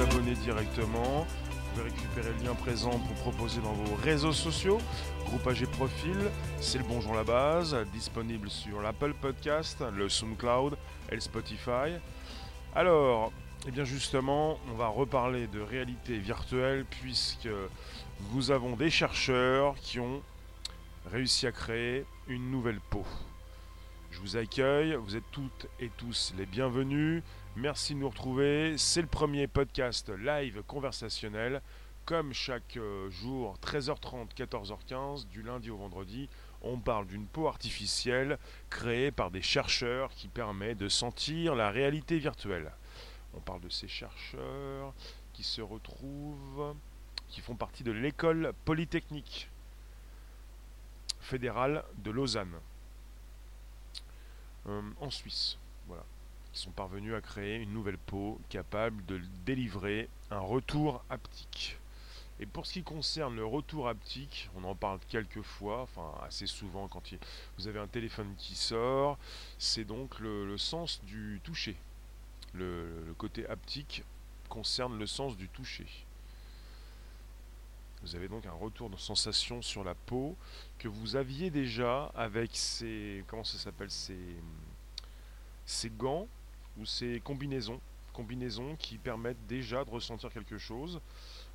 abonner directement. Vous pouvez récupérer le lien présent pour proposer dans vos réseaux sociaux. Groupage et profil, c'est le Bonjour la base, disponible sur l'Apple Podcast, le SoundCloud et le Spotify. Alors, eh bien justement, on va reparler de réalité virtuelle puisque nous avons des chercheurs qui ont réussi à créer une nouvelle peau. Je vous accueille, vous êtes toutes et tous les bienvenus. Merci de nous retrouver. C'est le premier podcast live conversationnel, comme chaque euh, jour, 13h30, 14h15, du lundi au vendredi. On parle d'une peau artificielle créée par des chercheurs qui permet de sentir la réalité virtuelle. On parle de ces chercheurs qui se retrouvent, qui font partie de l'école polytechnique fédérale de Lausanne, euh, en Suisse. Voilà. Ils sont parvenus à créer une nouvelle peau capable de délivrer un retour haptique. Et pour ce qui concerne le retour haptique, on en parle quelques fois, enfin assez souvent quand vous avez un téléphone qui sort, c'est donc le, sens du toucher. le côté haptique concerne le sens du toucher. Vous avez donc un retour de sensation sur la peau que vous aviez déjà avec ces comment ça s'appelle? Ces, ces gants ou ces combinaisons combinaisons qui permettent déjà de ressentir quelque chose.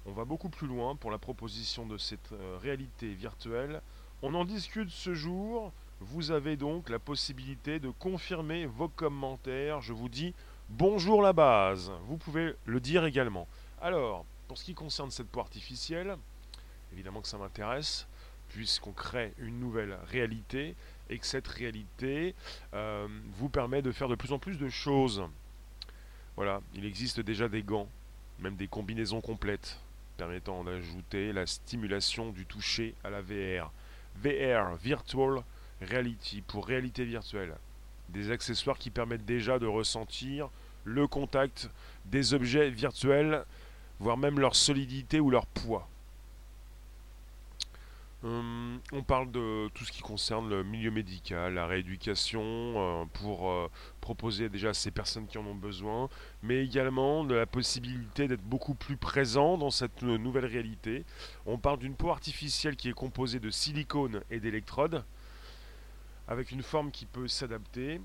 On va beaucoup plus loin pour la proposition de cette euh, réalité virtuelle. On en discute ce jour. Vous avez donc la possibilité de confirmer vos commentaires. Je vous dis bonjour la base. Vous pouvez le dire également. Alors, pour ce qui concerne cette peau artificielle, évidemment que ça m'intéresse, puisqu'on crée une nouvelle réalité et que cette réalité euh, vous permet de faire de plus en plus de choses. Voilà, il existe déjà des gants, même des combinaisons complètes, permettant d'ajouter la stimulation du toucher à la VR. VR, Virtual Reality, pour réalité virtuelle. Des accessoires qui permettent déjà de ressentir le contact des objets virtuels, voire même leur solidité ou leur poids. Euh, on parle de tout ce qui concerne le milieu médical, la rééducation, euh, pour euh, proposer déjà à ces personnes qui en ont besoin, mais également de la possibilité d'être beaucoup plus présent dans cette nouvelle réalité. On parle d'une peau artificielle qui est composée de silicone et d'électrodes, avec une forme qui peut s'adapter.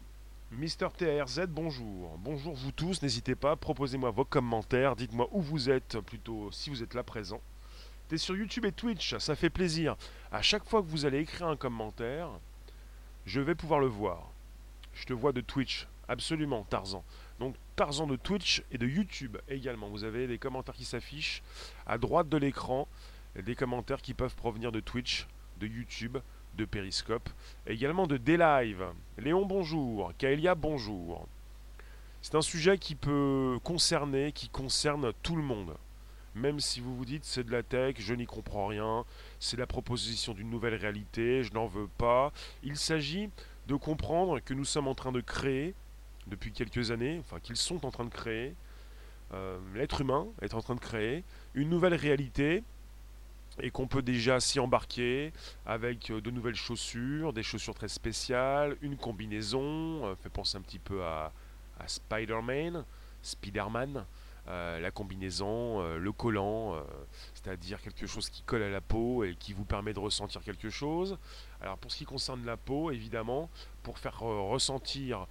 Mister TRZ, bonjour. Bonjour vous tous, n'hésitez pas, proposez-moi vos commentaires, dites-moi où vous êtes, plutôt si vous êtes là présent. Sur YouTube et Twitch, ça fait plaisir. À chaque fois que vous allez écrire un commentaire, je vais pouvoir le voir. Je te vois de Twitch, absolument, Tarzan. Donc Tarzan de Twitch et de YouTube également. Vous avez des commentaires qui s'affichent à droite de l'écran, des commentaires qui peuvent provenir de Twitch, de YouTube, de Periscope, également de D-Live. Léon, bonjour. Kaelia, bonjour. C'est un sujet qui peut concerner, qui concerne tout le monde même si vous vous dites c'est de la tech, je n'y comprends rien, c'est la proposition d'une nouvelle réalité, je n'en veux pas. Il s'agit de comprendre que nous sommes en train de créer, depuis quelques années, enfin qu'ils sont en train de créer, euh, l'être humain est en train de créer une nouvelle réalité et qu'on peut déjà s'y embarquer avec euh, de nouvelles chaussures, des chaussures très spéciales, une combinaison, euh, fait penser un petit peu à, à Spider-Man, Spider-Man. Euh, la combinaison, euh, le collant, euh, c'est-à-dire quelque chose qui colle à la peau et qui vous permet de ressentir quelque chose. Alors pour ce qui concerne la peau, évidemment, pour faire ressentir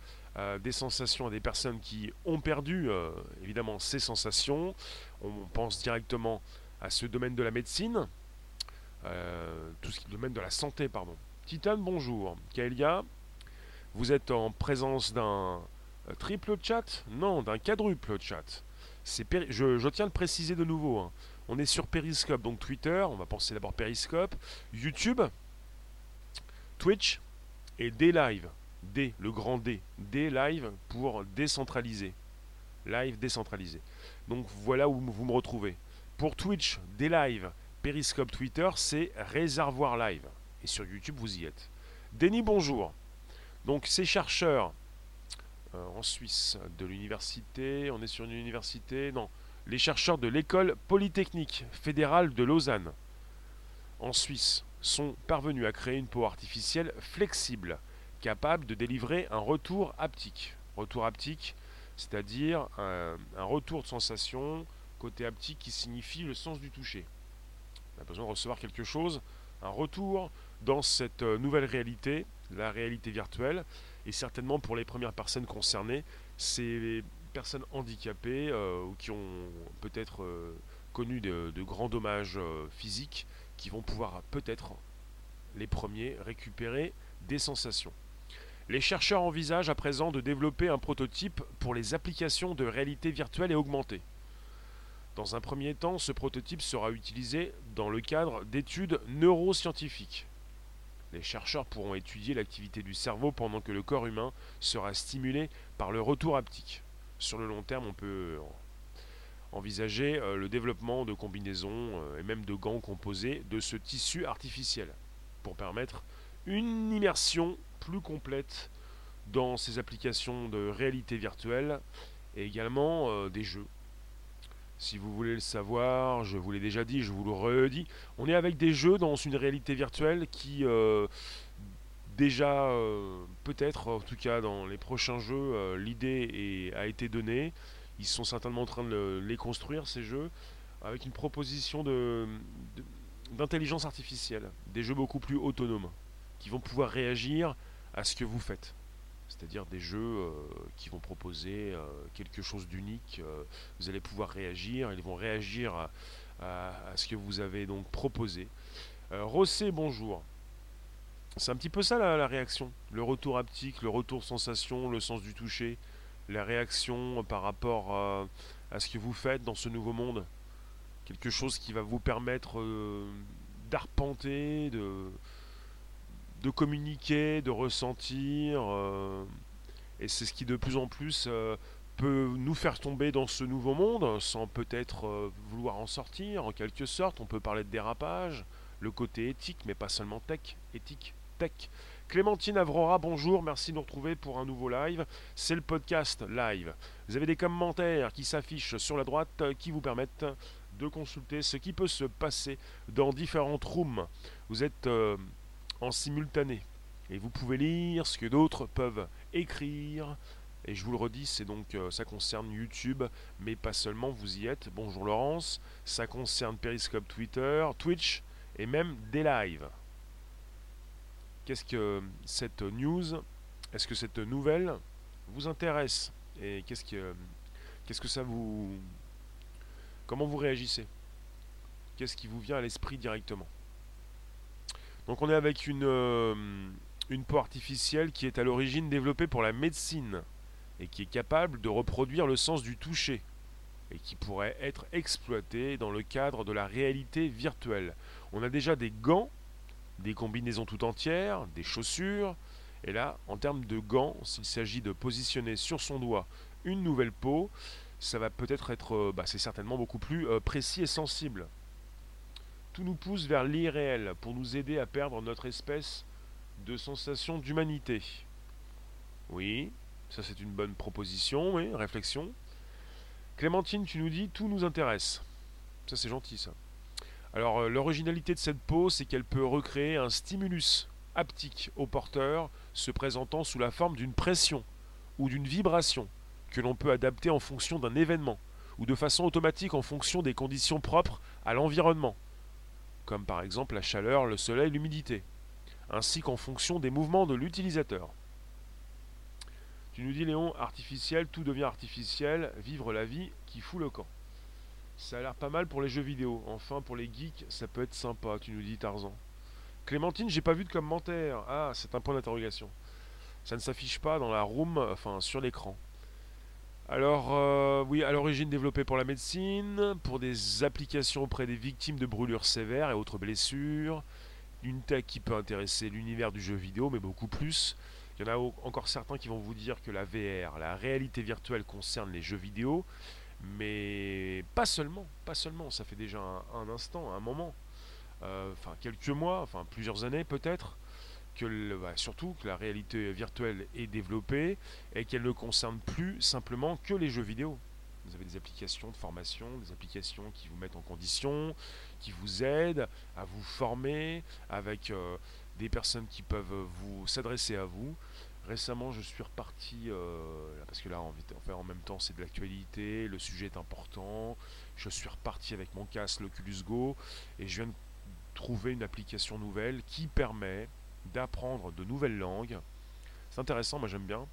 des sensations à des personnes qui ont perdu évidemment ces sensations, on pense directement à ce domaine de la médecine, tout ce qui est le domaine de la santé, pardon. Titane, bonjour. Kaelia, vous êtes en présence d'un triple chat? Non, d'un quadruple chat je, tiens à le préciser de nouveau. Hein. On est sur Periscope, donc Twitter, on va penser d'abord Periscope, YouTube, Twitch et D-Live. D, le grand D. D-Live pour décentraliser. Live décentralisé. Donc voilà où vous me retrouvez. Pour Twitch, D-Live, Periscope, Twitter, c'est Réservoir Live. Et sur YouTube, vous y êtes. Denis, bonjour. Donc ces chercheurs en Suisse de l'université. On est sur une université. Non, les chercheurs de l'école polytechnique fédérale de Lausanne, en Suisse, sont parvenus à créer une peau artificielle flexible, capable de délivrer un retour haptique. Retour haptique, c'est-à-dire un, retour de sensation côté haptique qui signifie le sens du toucher. On a besoin de recevoir quelque chose, un retour dans cette euh, nouvelle réalité, la réalité virtuelle, et certainement pour les premières personnes concernées, c'est les personnes handicapées euh, ou qui ont peut-être euh, connu de, de, grands dommages physiques qui vont pouvoir peut-être les premiers récupérer des sensations. Les chercheurs envisagent à présent de développer un prototype pour les applications de réalité virtuelle et augmentée. Dans un premier temps, ce prototype sera utilisé dans le cadre d'études neuroscientifiques. Les chercheurs pourront étudier l'activité du cerveau pendant que le corps humain sera stimulé par le retour haptique. Sur le long terme, on peut envisager euh, le développement de combinaisons euh, et même de gants composés de ce tissu artificiel pour permettre une immersion plus complète dans ces applications de réalité virtuelle et également euh, des jeux. Si vous voulez le savoir, je vous l'ai déjà dit, je vous le redis, on est avec des jeux dans une réalité virtuelle qui euh, déjà euh, peut-être, en tout cas dans les prochains jeux, l'idée a été donnée. Ils sont certainement en train de les construire ces jeux avec une proposition d'intelligence artificielle, des jeux beaucoup plus autonomes qui vont pouvoir réagir à ce que vous faites. C'est-à-dire des jeux euh, qui vont proposer euh, quelque chose d'unique. Euh, vous allez pouvoir réagir, ils vont réagir à, ce que vous avez donc proposé. Rossé, bonjour. C'est un petit peu ça la, réaction. Le retour haptique, le retour sensation, le sens du toucher, la réaction par rapport à ce que vous faites dans ce nouveau monde. Quelque chose qui va vous permettre d'arpenter, de, de communiquer, de ressentir. Euh, et c'est ce qui de plus en plus euh, peut nous faire tomber dans ce nouveau monde sans peut-être euh, vouloir en sortir en quelque sorte. On peut parler de dérapage, le côté éthique, mais pas seulement tech, éthique, tech. Clémentine Avrora, bonjour, merci de nous retrouver pour un nouveau live. C'est le podcast live. Vous avez des commentaires qui s'affichent sur la droite qui vous permettent de consulter ce qui peut se passer dans différentes rooms. Vous êtes simultané. Et vous pouvez lire ce que d'autres peuvent écrire. Et je vous le redis, c'est donc euh, ça concerne YouTube, mais pas seulement, vous y êtes. Bonjour Laurence. Ça concerne Periscope Twitter, Twitch et même des lives. Qu'est-ce que cette news, est-ce que cette nouvelle vous intéresse? Et qu'est-ce que qu'est-ce que ça vous comment vous réagissez? Qu'est-ce qui vous vient à l'esprit directement? Donc on est avec une, euh, une peau artificielle qui est à l'origine développée pour la médecine et qui est capable de reproduire le sens du toucher et qui pourrait être exploitée dans le cadre de la réalité virtuelle. On a déjà des gants, des combinaisons tout entières, des chaussures, et là, en termes de gants, s'il s'agit de positionner sur son doigt une nouvelle peau, ça va peut-être être, euh, bah, c'est certainement beaucoup plus euh, précis et sensible. Tout nous pousse vers l'irréel pour nous aider à perdre notre espèce de sensation d'humanité. Oui, ça c'est une bonne proposition, oui, réflexion. Clémentine, tu nous dis tout nous intéresse. Ça c'est gentil ça. Alors euh, l'originalité de cette peau, c'est qu'elle peut recréer un stimulus haptique au porteur se présentant sous la forme d'une pression ou d'une vibration que l'on peut adapter en fonction d'un événement ou de façon automatique en fonction des conditions propres à l'environnement comme par exemple la chaleur, le soleil, l'humidité, ainsi qu'en fonction des mouvements de l'utilisateur. Tu nous dis Léon, artificiel, tout devient artificiel, vivre la vie qui fout le camp. Ça a l'air pas mal pour les jeux vidéo. Enfin, pour les geeks, ça peut être sympa, tu nous dis Tarzan. Clémentine, j'ai pas vu de commentaire. Ah, c'est un point d'interrogation. Ça ne s'affiche pas dans la room, enfin sur l'écran. Alors, euh, oui, à l'origine développé pour la médecine, pour des applications auprès des victimes de brûlures sévères et autres blessures. Une tech qui peut intéresser l'univers du jeu vidéo, mais beaucoup plus. Il y en a encore certains qui vont vous dire que la VR, la réalité virtuelle, concerne les jeux vidéo, mais pas seulement, pas seulement. Ça fait déjà un, instant, un moment, euh, enfin quelques mois, enfin plusieurs années peut-être que bah, surtout que la réalité virtuelle est développée et qu'elle ne concerne plus simplement que les jeux vidéo. Vous avez des applications de formation, des applications qui vous mettent en condition, qui vous aident à vous former avec euh, des personnes qui peuvent vous s'adresser à vous. Récemment, je suis reparti, euh, parce que là, en, en même temps, c'est de l'actualité, le sujet est important. Je suis reparti avec mon casque, l'Oculus Go, et je viens de trouver une application nouvelle qui permet d'apprendre de nouvelles langues. C'est intéressant, moi j'aime bien.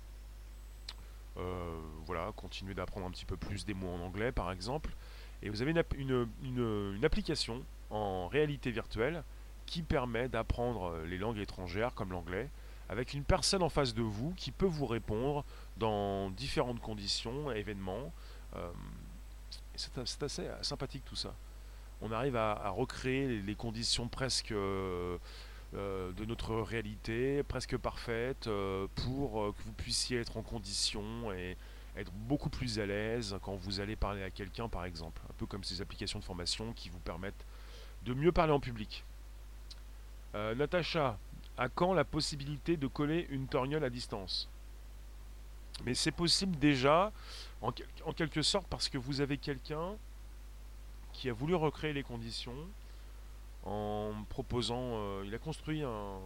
Euh, voilà, continuer d'apprendre un petit peu plus des mots en anglais, par exemple. Et vous avez une application en réalité virtuelle qui permet d'apprendre les langues étrangères comme l'anglais avec une personne en face de vous qui peut vous répondre dans différentes conditions, événements. Euh, c'est assez sympathique tout ça. On arrive à, recréer les, conditions presque euh, euh, de notre réalité, presque parfaites, pour que vous puissiez être en condition et être beaucoup plus à l'aise quand vous allez parler à quelqu'un par exemple. Un peu comme ces applications de formation qui vous permettent de mieux parler en public. Natacha, à quand la possibilité de coller une torgnole à distance? Mais c'est possible déjà, en, quelque sorte, parce que vous avez quelqu'un qui a voulu recréer les conditions en proposant, euh, il a construit un,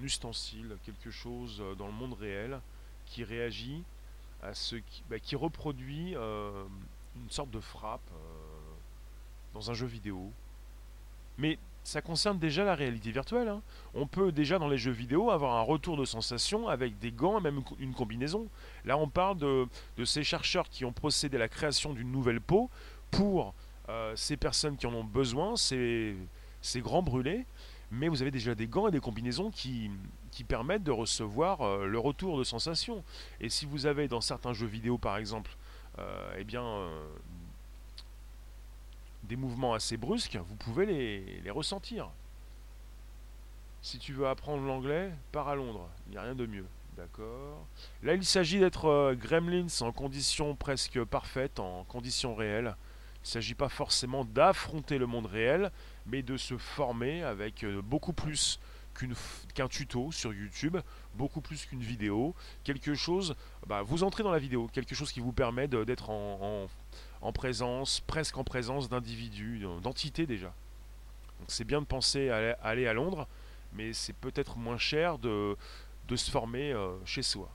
ustensile, quelque chose euh, dans le monde réel qui réagit à ce qui, bah, reproduit euh, une sorte de frappe dans un jeu vidéo. Mais ça concerne déjà la réalité virtuelle. Hein. On peut déjà dans les jeux vidéo avoir un retour de sensation avec des gants et même une combinaison. Là, on parle de, ces chercheurs qui ont procédé à la création d'une nouvelle peau pour ces personnes qui en ont besoin, ces, grands brûlés. Mais vous avez déjà des gants et des combinaisons qui, permettent de recevoir euh, le retour de sensation. Et si vous avez dans certains jeux vidéo, par exemple, euh, eh bien, des mouvements assez brusques, vous pouvez les, ressentir. Si tu veux apprendre l'anglais, pars à Londres. Il n'y a rien de mieux. D'accord. Là, il s'agit d'être euh, gremlins en conditions presque parfaites, en conditions réelles. Il ne s'agit pas forcément d'affronter le monde réel, mais de se former avec euh, beaucoup plus qu'un tuto sur YouTube, beaucoup plus qu'une vidéo, quelque chose, bah, vous entrez dans la vidéo, quelque chose qui vous permet d'être en, en présence, presque en présence d'individus, d'entités déjà. Donc c'est bien de penser à aller à Londres, mais c'est peut-être moins cher de, de se former euh, chez soi.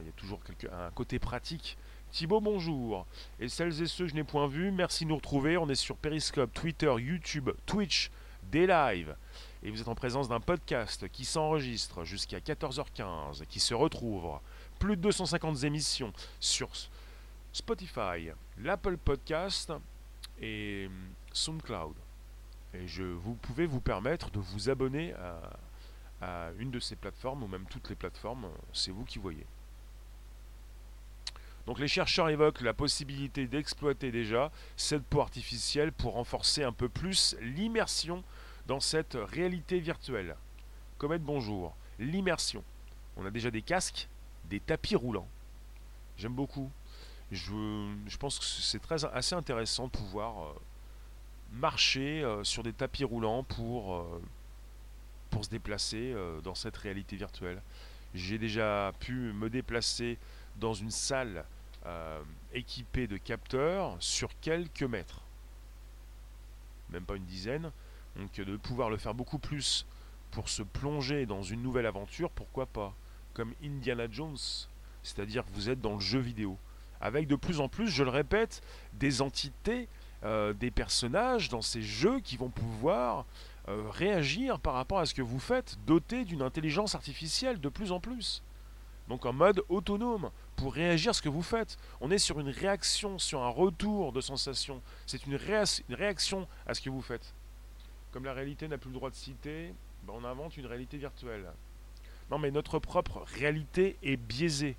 il y a toujours un côté pratique. Thibaut, bonjour. Et celles et ceux que je n'ai point vus, merci de nous retrouver. On est sur Periscope, Twitter, YouTube, Twitch, des lives. Et vous êtes en présence d'un podcast qui s'enregistre jusqu'à 14h15, qui se retrouve plus de 250 émissions sur Spotify, l'Apple Podcast et SoundCloud. Et je, vous pouvez vous permettre de vous abonner à, une de ces plateformes, ou même toutes les plateformes, c'est vous qui voyez. Donc les chercheurs évoquent la possibilité d'exploiter déjà cette peau artificielle pour renforcer un peu plus l'immersion dans cette réalité virtuelle. Comète bonjour, l'immersion. On a déjà des casques, des tapis roulants. J'aime beaucoup. Je, pense que c'est très assez intéressant de pouvoir euh, marcher euh, sur des tapis roulants pour, euh, pour se déplacer dans cette réalité virtuelle. J'ai déjà pu me déplacer dans une salle équipée de capteurs sur quelques mètres. Même pas une dizaine. Donc de pouvoir le faire beaucoup plus pour se plonger dans une nouvelle aventure, pourquoi pas? Comme Indiana Jones, c'est-à-dire que vous êtes dans le jeu vidéo avec de plus en plus, je le répète, des entités, euh, des personnages dans ces jeux qui vont pouvoir euh, réagir par rapport à ce que vous faites, dotés d'une intelligence artificielle de plus en plus. Donc en mode autonome, pour réagir à ce que vous faites. On est sur une réaction, sur un retour de sensation. C'est une, réaction à ce que vous faites. Comme la réalité n'a plus le droit de citer, ben, on invente une réalité virtuelle. Non mais notre propre réalité est biaisée.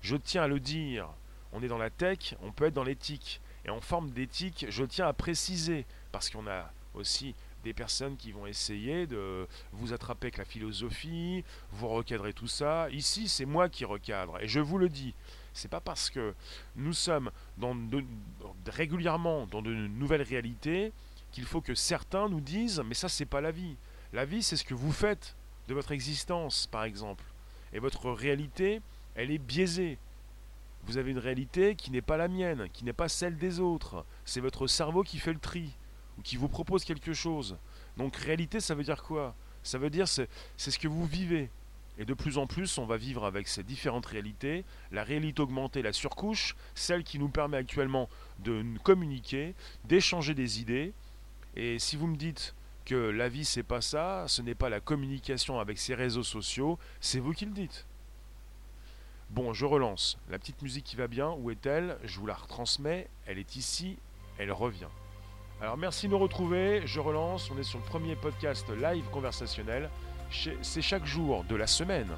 Je tiens à le dire on est dans la tech, on peut être dans l'éthique. Et en forme d'éthique, je tiens à préciser, parce qu'on a aussi des personnes qui vont essayer de vous attraper avec la philosophie, vous recadrer tout ça. Ici, c'est moi qui recadre. Et je vous le dis, c'est pas parce que nous sommes régulièrement dans de nouvelles réalités qu'il faut que certains nous disent mais ça c'est pas la vie. La vie c'est ce que vous faites de votre existence par exemple. Et votre réalité, elle est biaisée. Vous avez une réalité qui n'est pas la mienne, qui n'est pas celle des autres. C'est votre cerveau qui fait le tri, qui vous propose quelque chose. Donc réalité, ça veut dire quoi? Ça veut dire c'est, ce que vous vivez. Et de plus en plus, on va vivre avec ces différentes réalités, la réalité augmentée, la surcouche, celle qui nous permet actuellement de communiquer, d'échanger des idées. Et si vous me dites que la vie c'est pas ça, ce n'est pas la communication avec ces réseaux sociaux, c'est vous qui le dites. Bon, je relance. La petite musique qui va bien, où est-elle? Je vous la retransmets. Elle est ici, elle revient. Alors merci de nous retrouver. Je relance. On est sur le premier podcast live conversationnel. C'est chaque jour de la semaine,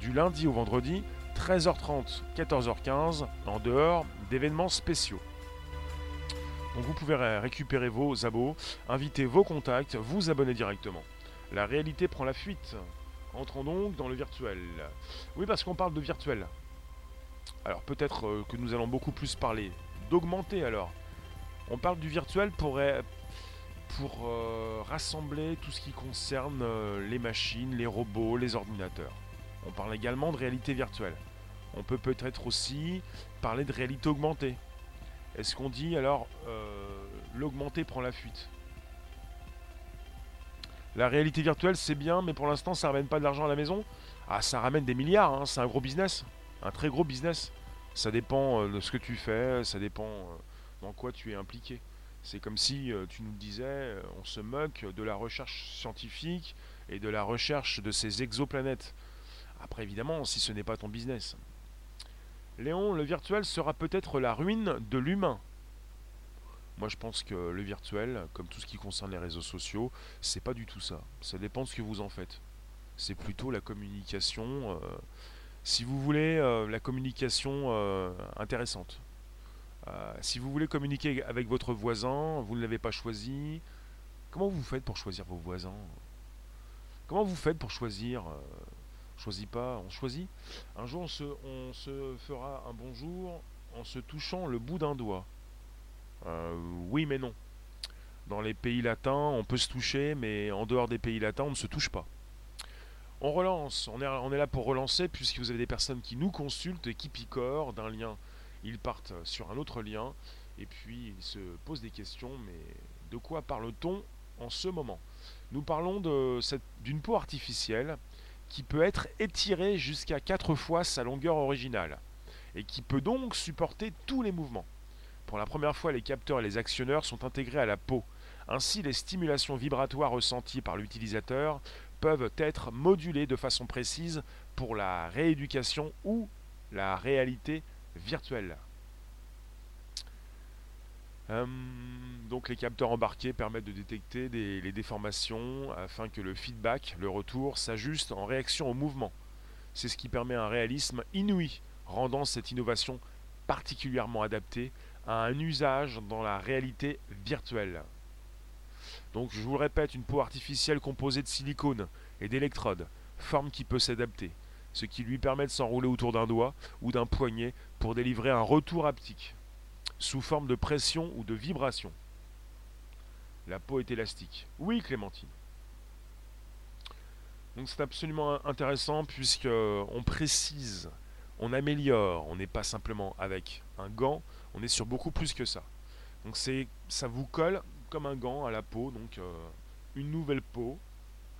du lundi au vendredi, 13h30, 14h15, en dehors d'événements spéciaux. Donc vous pouvez récupérer vos abos, inviter vos contacts, vous abonner directement. La réalité prend la fuite. Entrons donc dans le virtuel. Oui, parce qu'on parle de virtuel. Alors peut-être euh, que nous allons beaucoup plus parler d'augmenter alors. On parle du virtuel pour, pour euh, rassembler tout ce qui concerne euh, les machines, les robots, les ordinateurs. On parle également de réalité virtuelle. On peut peut-être aussi parler de réalité augmentée. Est-ce qu'on dit alors l'augmenté prend la fuite? La réalité virtuelle, c'est bien, mais pour l'instant, ça ramène pas de l'argent à la maison? Ah, ça ramène des milliards, hein, c'est un gros business. Un très gros business. Ça dépend euh, de ce que tu fais, ça dépend euh, dans quoi tu es impliqué. C'est comme si euh, tu nous disais, on se moque de la recherche scientifique et de la recherche de ces exoplanètes. Après, évidemment, si ce n'est pas ton business. Léon, le virtuel sera peut-être la ruine de l'humain. Moi, je pense que le virtuel, comme tout ce qui concerne les réseaux sociaux, c'est pas du tout ça. Ça dépend de ce que vous en faites. C'est plutôt la communication. Euh, si vous voulez euh, la communication euh, intéressante. Si vous voulez communiquer avec votre voisin, vous ne l'avez pas choisi. Comment vous faites pour choisir vos voisins? Comment vous faites pour choisir Choisis pas, on choisit. Un jour, on se, on fera un bonjour en se touchant le bout d'un doigt. Euh, oui, mais non. Dans les pays latins, on peut se toucher, mais en dehors des pays latins, on ne se touche pas. On relance, on on est là pour relancer, puisque vous avez des personnes qui nous consultent et qui picorent d'un lien. Ils partent sur un autre lien, et puis ils se posent des questions, mais de quoi parle-t-on en ce moment? Nous parlons d'une peau artificielle qui peut être étirée jusqu'à 4 fois sa longueur originale, et qui peut donc supporter tous les mouvements. Pour la première fois, les capteurs et les actionneurs sont intégrés à la peau. Ainsi, les stimulations vibratoires ressenties par l'utilisateur peuvent être modulées de façon précise pour la rééducation ou la réalité virtuelle. Hum, donc les capteurs embarqués permettent de détecter les déformations afin que le feedback, le retour, s'ajuste en réaction au mouvement. C'est ce qui permet un réalisme inouï, rendant cette innovation particulièrement adaptée à un usage dans la réalité virtuelle. Donc je vous le répète, une peau artificielle composée de silicone et d'électrodes, forme qui peut s'adapter, ce qui lui permet de s'enrouler autour d'un doigt ou d'un poignet pour délivrer un retour haptique, sous forme de pression ou de vibration. La peau est élastique. Oui, Clémentine. Donc c'est absolument intéressant puisque on précise, on améliore, on n'est pas simplement avec un gant, on est sur beaucoup plus que ça. Donc c'est, ça vous colle comme un gant à la peau, donc euh, une nouvelle peau,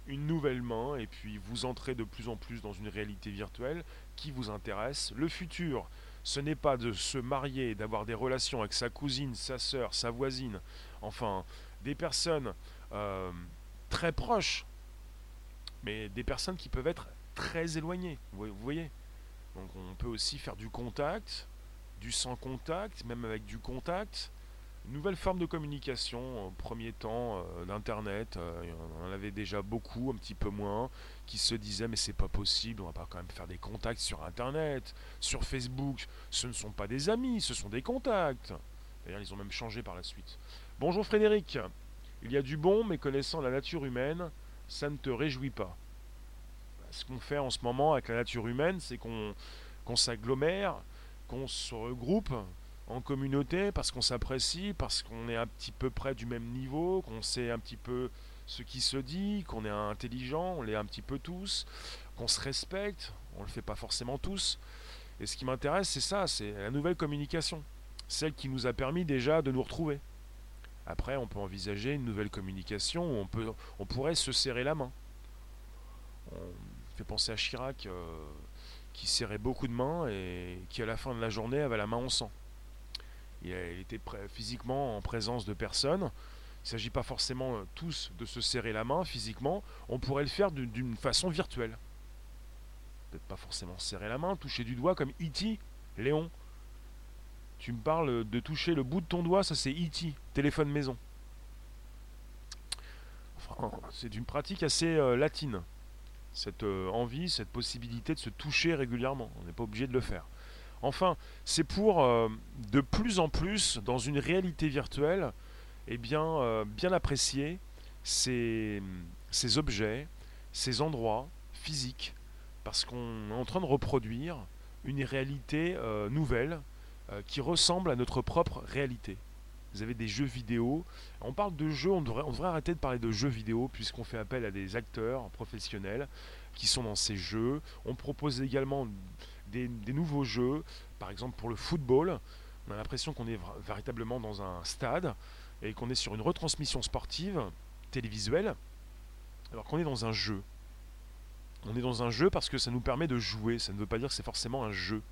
une nouvelle main, et puis vous entrez de plus en plus dans une réalité virtuelle qui vous intéresse. Le futur, ce n'est pas de se marier, d'avoir des relations avec sa cousine, sa sœur, sa voisine, enfin des personnes euh, très proches, mais des personnes qui peuvent être très éloignées. Vous voyez Donc on peut aussi faire du contact, du sans contact, même avec du contact. Nouvelle forme de communication, au premier temps euh, d'Internet, euh, on en avait déjà beaucoup, un petit peu moins, qui se disaient mais c'est pas possible, on va pas quand même faire des contacts sur Internet, sur Facebook, ce ne sont pas des amis, ce sont des contacts. D'ailleurs ils ont même changé par la suite. Bonjour Frédéric, il y a du bon, mais connaissant la nature humaine, ça ne te réjouit pas. Ce qu'on fait en ce moment avec la nature humaine, c'est qu'on s'agglomère, qu'on se regroupe en communauté parce qu'on s'apprécie, parce qu'on est un petit peu près du même niveau, qu'on sait un petit peu ce qui se dit, qu'on est intelligent, on l'est un petit peu tous, qu'on se respecte, on le fait pas forcément tous. Et ce qui m'intéresse, c'est ça, c'est la nouvelle communication, celle qui nous a permis déjà de nous retrouver. Après, on peut envisager une nouvelle communication où on, peut, on pourrait se serrer la main. fait penser à Chirac qui serrait beaucoup de mains et qui à la fin de la journée avait la main en sang. Il était physiquement en présence de personnes. Il ne s'agit pas forcément tous de se serrer la main physiquement. On pourrait le faire d'une façon virtuelle. Peut-être pas forcément serrer la main, toucher du doigt comme E.T. Léon. Tu me parles de toucher le bout de ton doigt, ça c'est E.T. Téléphone maison. C'est une pratique assez euh, latine cette euh, envie, cette possibilité de se toucher régulièrement. On n'est pas obligé de le faire. Enfin, c'est pour euh, de plus en plus, dans une réalité virtuelle, eh bien, euh, apprécier ces, objets, ces endroits physiques, parce qu'on est en train de reproduire une réalité nouvelle qui ressemble à notre propre réalité. Vous avez des jeux vidéo. On parle de jeux, on devrait arrêter de parler de jeux vidéo puisqu'on fait appel à des acteurs professionnels qui sont dans ces jeux. On propose également des, nouveaux jeux, par exemple pour le football. On a l'impression qu'on est véritablement dans un stade et qu'on est sur une retransmission sportive télévisuelle alors qu'on est dans un jeu. On est dans un jeu parce que ça nous permet de jouer, ça ne veut pas dire que c'est forcément un jeu.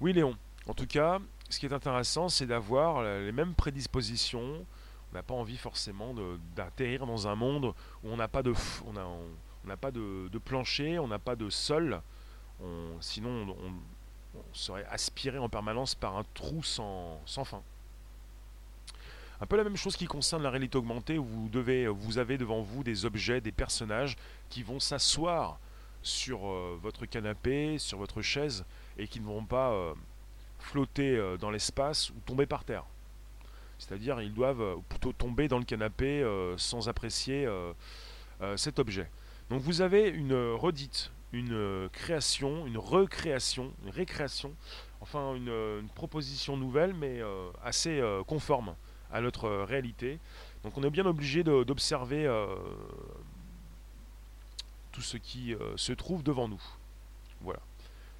Oui Léon, en tout cas, ce qui est intéressant, c'est d'avoir les mêmes prédispositions. On n'a pas envie forcément d'atterrir dans un monde où on n'a pas de, on, pas de, plancher, on n'a pas de sol. sinon, on, serait aspiré en permanence par un trou sans, fin. Un peu la même chose qui concerne la réalité augmentée, où vous, devez, vous avez devant vous des objets, des personnages qui vont s'asseoir sur euh, votre canapé, sur votre chaise, et qui ne vont pas euh, flotter euh, dans l'espace ou tomber par terre. C'est-à-dire ils doivent plutôt tomber dans le canapé sans apprécier cet objet. Donc vous avez une redite, une création, une recréation, une récréation, enfin une, proposition nouvelle mais assez conforme à notre réalité. Donc on est bien obligé d'observer tout ce qui se trouve devant nous. Voilà.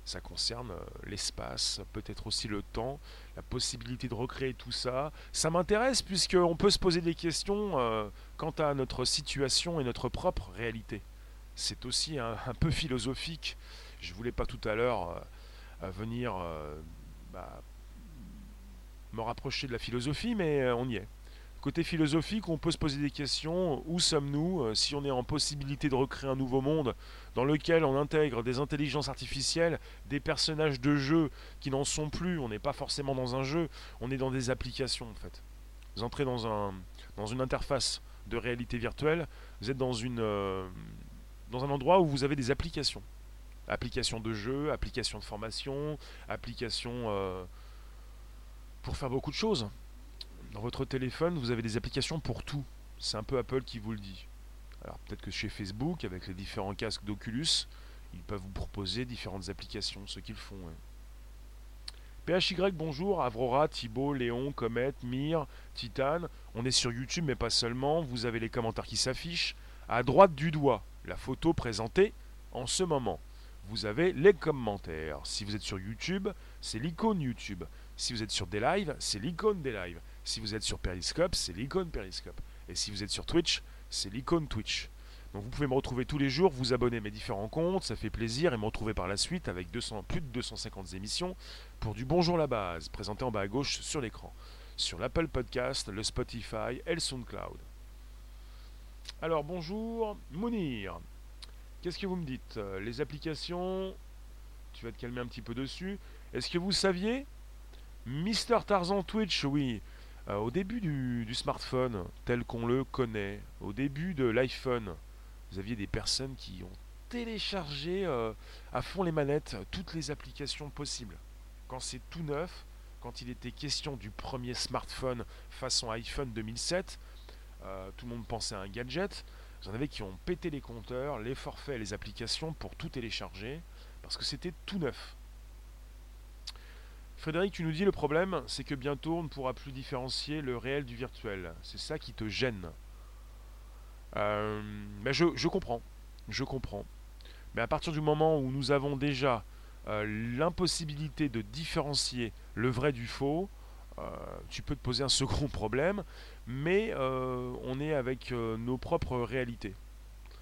Ça concerne euh, l'espace, peut-être aussi le temps, la possibilité de recréer tout ça. Ça m'intéresse puisqu'on peut se poser des questions euh, quant à notre situation et notre propre réalité. C'est aussi un, peu philosophique. Je voulais pas tout à l'heure euh, venir bah, me rapprocher de la philosophie, mais on y est. Côté philosophique, on peut se poser des questions. Où sommes-nous euh, Si on est en possibilité de recréer un nouveau monde dans lequel on intègre des intelligences artificielles, des personnages de jeu qui n'en sont plus, on n'est pas forcément dans un jeu, on est dans des applications en fait. Vous entrez dans, dans une interface de réalité virtuelle, vous êtes dans, une, euh, dans un endroit où vous avez des applications. Applications de jeu, applications de formation, applications euh, pour faire beaucoup de choses. Dans votre téléphone, vous avez des applications pour tout. C'est un peu Apple qui vous le dit. Alors peut-être que chez Facebook, avec les différents casques d'Oculus, ils peuvent vous proposer différentes applications, ce qu'ils font. PHY, bonjour, Avrora, Thibaut, Léon, Comet, Mir, Titan. On est sur YouTube, mais pas seulement. Vous avez les commentaires qui s'affichent. À droite du doigt, la photo présentée en ce moment. Vous avez les commentaires. Si vous êtes sur YouTube, c'est l'icône YouTube. Si vous êtes sur des lives, c'est l'icône des lives. Si vous êtes sur Periscope, c'est l'icône Periscope. Et si vous êtes sur Twitch, c'est l'icône Twitch. Donc vous pouvez me retrouver tous les jours, vous abonner à mes différents comptes, ça fait plaisir, et me retrouver par la suite avec 200, plus de 250 émissions pour du Bonjour la base, présenté en bas à gauche sur l'écran, sur l'Apple Podcast, le Spotify et le SoundCloud. Alors bonjour, Mounir. Qu'est-ce que vous me dites euh, Les applications, tu vas te calmer un petit peu dessus. Est-ce que vous saviez Mister Tarzan Twitch, oui. Euh, au début du, smartphone, tel qu'on le connaît, au début de l'iPhone, vous aviez des personnes qui ont téléchargé euh, à fond les manettes toutes les applications possibles. Quand c'est tout neuf, quand il était question du premier smartphone façon iPhone 2007, euh, tout le monde pensait à un gadget. Vous en avez qui ont pété les compteurs, les forfaits les applications pour tout télécharger, parce que c'était tout neuf. Frédéric, tu nous dis le problème, c'est que bientôt on ne pourra plus différencier le réel du virtuel. C'est ça qui te gêne. Euh, mais je, comprends, je comprends. Mais à partir du moment où nous avons déjà euh, l'impossibilité de différencier le vrai du faux, tu peux te poser un second problème, mais on est avec nos propres réalités.